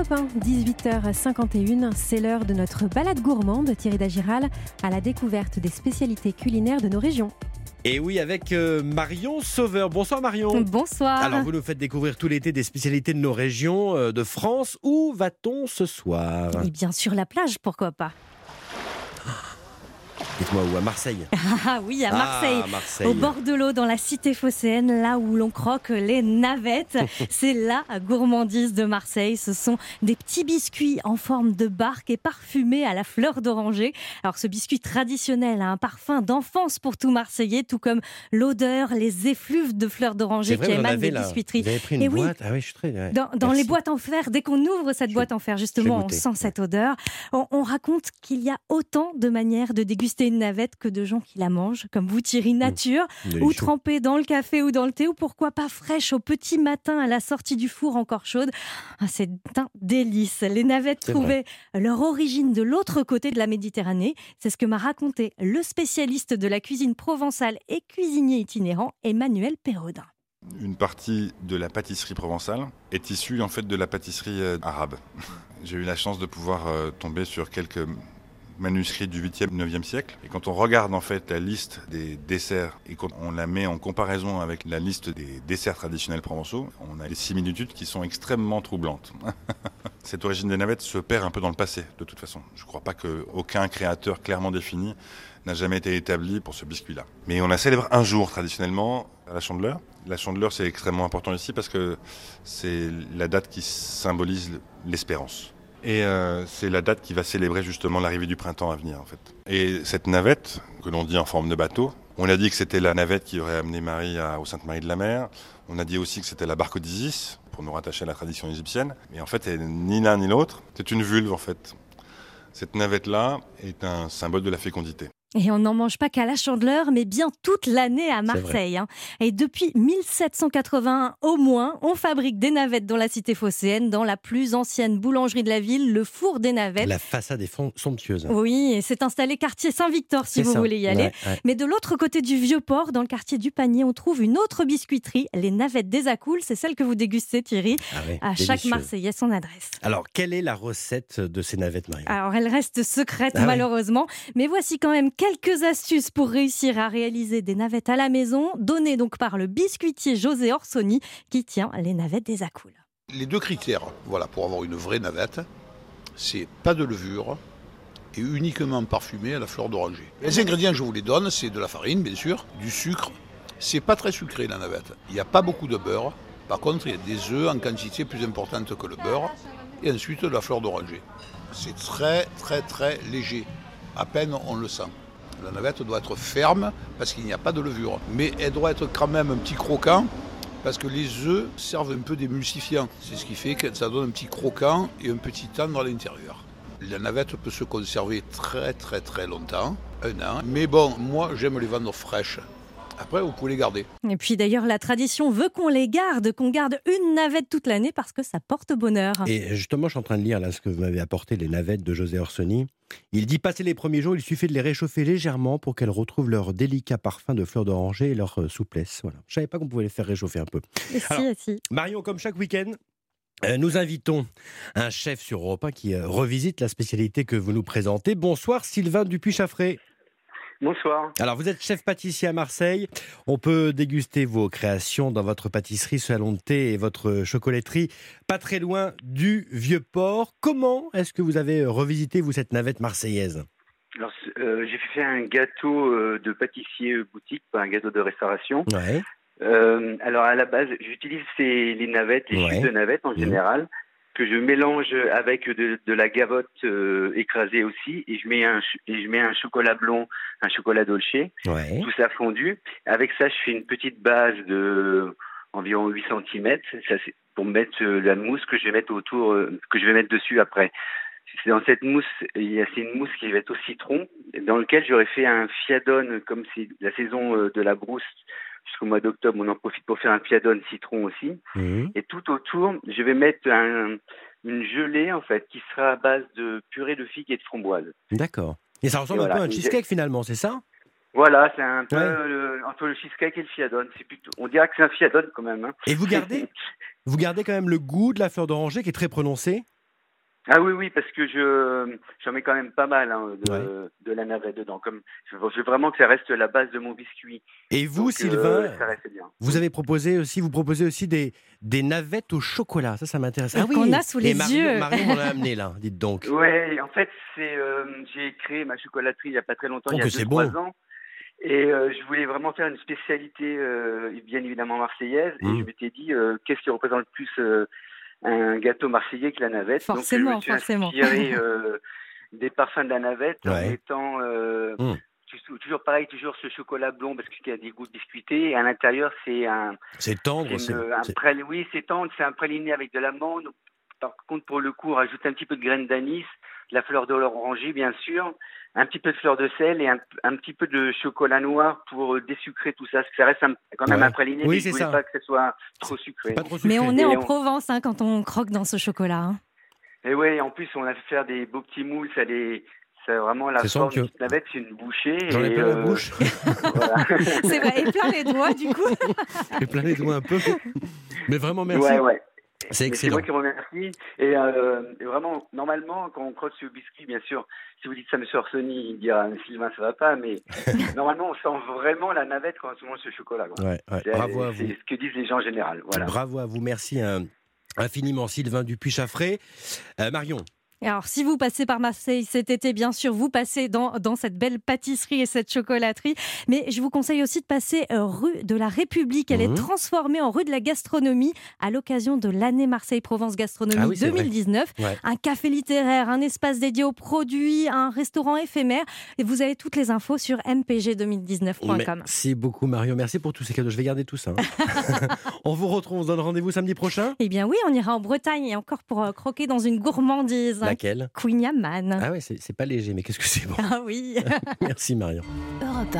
Europe 1, 18h51, c'est l'heure de notre balade gourmande, Thierry Dagiral, à la découverte des spécialités culinaires de nos régions. Et oui, avec euh, Marion Sauveur. Bonsoir Marion. Bonsoir. Alors vous nous faites découvrir tout l'été des spécialités de nos régions euh, de France. Où va-t-on ce soir? Et bien sûr la plage, pourquoi pas Dites-moi où À Marseille Ah oui, à Marseille, Ah, Marseille. au bord de l'eau, dans la cité phocéenne, là où l'on croque les navettes. C'est la gourmandise de Marseille. Ce sont des petits biscuits en forme de barque et parfumés à la fleur d'oranger. Alors ce biscuit traditionnel a un parfum d'enfance pour tout Marseillais, tout comme l'odeur, les effluves de fleurs d'oranger qui émanent des là. biscuiteries. Vous avez pris une Et oui. boîte Ah oui, je suis très... ouais. Dans, dans les boîtes en fer, dès qu'on ouvre cette boîte en fer, justement, on sent cette odeur. On, on raconte qu'il y a autant de manières de déguster une navette que de gens qui la mangent, comme vous, Thierry Nature, ou trempée dans le café ou dans le thé, ou pourquoi pas fraîche au petit matin à la sortie du four encore chaude. Ah, C'est un délice. Les navettes trouvaient leur origine de l'autre côté de la Méditerranée. C'est ce que m'a raconté le spécialiste de la cuisine provençale et cuisinier itinérant, Emmanuel Perrodin. Une partie de la pâtisserie provençale est issue en fait de la pâtisserie euh, arabe. J'ai eu la chance de pouvoir euh, tomber sur quelques manuscrits du 8e, 9e siècle. Et quand on regarde en fait la liste des desserts et quand on la met en comparaison avec la liste des desserts traditionnels provençaux, on a des similitudes qui sont extrêmement troublantes. Cette origine des navettes se perd un peu dans le passé, de toute façon. Je ne crois pas qu'aucun créateur clairement défini n'a jamais été établi pour ce biscuit-là. Mais on la célèbre un jour traditionnellement à la Chandeleur. La Chandeleur, c'est extrêmement important ici parce que c'est la date qui symbolise l'espérance. Et euh, c'est la date qui va célébrer justement l'arrivée du printemps à venir en fait. Et cette navette, que l'on dit en forme de bateau, on a dit que c'était la navette qui aurait amené Marie à, au Sainte-Marie de la Mer. On a dit aussi que c'était la barque d'Isis, pour nous rattacher à la tradition égyptienne. Mais en fait, elle ni l'un ni l'autre. C'est une vulve en fait. Cette navette-là est un symbole de la fécondité. Et on n'en mange pas qu'à la Chandeleur, mais bien toute l'année à Marseille. hein. Et depuis 1781 au moins, on fabrique des navettes dans la cité phocéenne, dans la plus ancienne boulangerie de la ville, le Four des Navettes. La façade est somptueuse. Oui, et c'est installé quartier Saint-Victor si vous ça. voulez y aller. Ouais, ouais. Mais de l'autre côté du vieux port, dans le quartier du Panier, on trouve une autre biscuiterie, les Navettes des Acoules. C'est celle que vous dégustez, Thierry. Ah ouais, À chaque délicieux. Marseillais son adresse. Alors, quelle est la recette de ces navettes, Marion? Alors, elle reste secrète Ah malheureusement, mais voici quand même quelques astuces pour réussir à réaliser des navettes à la maison, données donc par le biscuitier José Orsoni qui tient les navettes des Acoules. Les deux critères, voilà, pour avoir une vraie navette, c'est pas de levure et uniquement parfumé à la fleur d'oranger. Les ingrédients, je vous les donne, c'est de la farine, bien sûr, du sucre. C'est pas très sucré la navette. Il n'y a pas beaucoup de beurre. Par contre, il y a des œufs en quantité plus importante que le beurre. Et ensuite de la fleur d'oranger. C'est très, très, très léger. À peine on le sent. La navette doit être ferme parce qu'il n'y a pas de levure. Mais elle doit être quand même un petit croquant parce que les œufs servent un peu d'émulsifiant. C'est ce qui fait que ça donne un petit croquant et un petit tendre à l'intérieur. La navette peut se conserver très très très longtemps, un an. Mais bon, moi j'aime les vendre fraîches. Après, vous pouvez les garder. Et puis d'ailleurs, la tradition veut qu'on les garde, qu'on garde une navette toute l'année parce que ça porte bonheur. Et justement, je suis en train de lire là ce que vous m'avez apporté, les navettes de José Orsoni. Il dit passer les premiers jours, il suffit de les réchauffer légèrement pour qu'elles retrouvent leur délicat parfum de fleurs d'oranger et leur euh, souplesse. Voilà. Je savais pas qu'on pouvait les faire réchauffer un peu. Et si, Alors- et si. Marion, comme chaque week-end, euh, nous invitons un chef sur Europe 1 qui euh, revisite la spécialité que vous nous présentez. Bonsoir Sylvain Dupuis-Chaffré. Bonsoir. Alors, vous êtes chef pâtissier à Marseille. On peut déguster vos créations dans votre pâtisserie, salon de thé et votre chocolaterie, pas très loin du Vieux-Port. Comment est-ce que vous avez revisité, vous, cette navette marseillaise? Alors, euh, j'ai fait un gâteau euh, de pâtissier boutique, pas un gâteau de restauration. Ouais. Euh, alors, à la base, j'utilise les navettes, les Ouais. de navettes en Mhm. général, que je mélange avec de, de la gavotte euh, écrasée aussi, et je mets un et je mets un chocolat blond, un chocolat dolce, Ouais. tout ça fondu. Avec ça, je fais une petite base de environ 8 cm, ça c'est pour mettre euh, la mousse que je vais mettre autour, euh, que je vais mettre dessus après. C'est dans cette mousse, il y a c'est une mousse qui va être au citron, dans lequel j'aurais fait un fiadone, comme c'est la saison de la brousse jusqu'au mois d'octobre, on en profite pour faire un fiadone citron aussi. Mhm. Et tout autour, je vais mettre un- une gelée en fait qui sera à base de purée de figues et de framboises. D'accord. Et ça ressemble Et un peu à un cheesecake finalement, c'est ça? Voilà, c'est un peu Ouais. euh, entre le cheesecake et le fiadone. C'est plutôt, on dirait que c'est un fiadone quand même. hein. Et vous gardez, vous gardez quand même le goût de la fleur d'oranger qui est très prononcé Ah oui, oui, parce que je j'en mets quand même pas mal hein, de, de, la navette dedans. Comme je veux vraiment que ça reste la base de mon biscuit. Et vous, Donc, Sylvain, euh, ça reste bien. vous avez proposé aussi, vous proposez aussi des, des navettes au chocolat. Ça, ça m'intéresse. Ah Qu'on a sous Et les Marion, yeux. Marion m'en a amené là, dites donc. Ouais, en fait, c'est euh, j'ai créé ma chocolaterie il y a pas très longtemps, Oh, il y a deux trois bon. ans. Et euh, je voulais vraiment faire une spécialité, euh, bien évidemment marseillaise. Mm. Et je m'étais dit, euh, qu'est-ce qui représente le plus euh, un gâteau marseillais que la navette Forcément, Donc, je me suis forcément. inspiré euh, des parfums de la navette en Ouais. mettant euh, Mm. toujours- pareil, toujours ce chocolat blond parce qu'il y a des goûts biscuités. Et à l'intérieur, c'est un, C'est tendre. c'est oui, c'est tendre, c'est un praliné avec de l'amande. Par contre, pour le coup, rajoute un petit peu de graines d'anis, la fleur de l'oranger, bien sûr, un petit peu de fleur de sel et un, un petit peu de chocolat noir pour euh, désucrer tout ça. Parce que ça reste un- quand même Ouais. un praliné, Oui, mais c'est je voulais ça. pas que ce soit trop sucré. Trop sucré. Mais on est Et en on- Provence hein, quand on croque dans ce chocolat. hein. Et ouais, en plus, on a fait faire des beaux petits moules, ça les... C'est vraiment la forme petite navette, c'est une bouchée. J'en ai et, plein la euh, bouche. voilà. C'est vrai, et plein les doigts du coup. J'ai plein les doigts un peu. Mais vraiment, merci. Ouais, ouais. C'est Mais C'est excellent. moi qui remercie. Et, euh, et vraiment, normalement, quand on croque ce biscuit, bien sûr, si vous dites ça, monsieur Orsoni, il dira Sylvain, ça va pas, mais normalement, on sent vraiment la navette quand on mange ce chocolat. quoi. Ouais, ouais. C'est- Bravo à vous. C'est ce que disent les gens en général. Voilà. Bravo à vous. Merci hein, infiniment, Sylvain Dupuis-Chaffré. Euh, Marion, Et Alors, si vous passez par Marseille cet été, bien sûr, vous passez dans, dans cette belle pâtisserie et cette chocolaterie. Mais je vous conseille aussi de passer euh, rue de la République. Elle est transformée en rue de la gastronomie à l'occasion de l'année Marseille-Provence Gastronomie Ah oui, c'est vrai. 2019. Ouais. Un café littéraire, un espace dédié aux produits, un restaurant éphémère. Et vous avez toutes les infos sur mpg2019.com. merci beaucoup, Marion. Merci pour tous ces cadeaux. Je vais garder tout ça. hein. on vous retrouve. On se donne rendez-vous samedi prochain? Eh bien oui, on ira en Bretagne et encore pour euh, croquer dans une gourmandise. Laquelle Queen Yaman. Ah ouais, c'est c'est pas léger, mais qu'est-ce que c'est bon. Ah oui. Merci, Marion. Europe 1.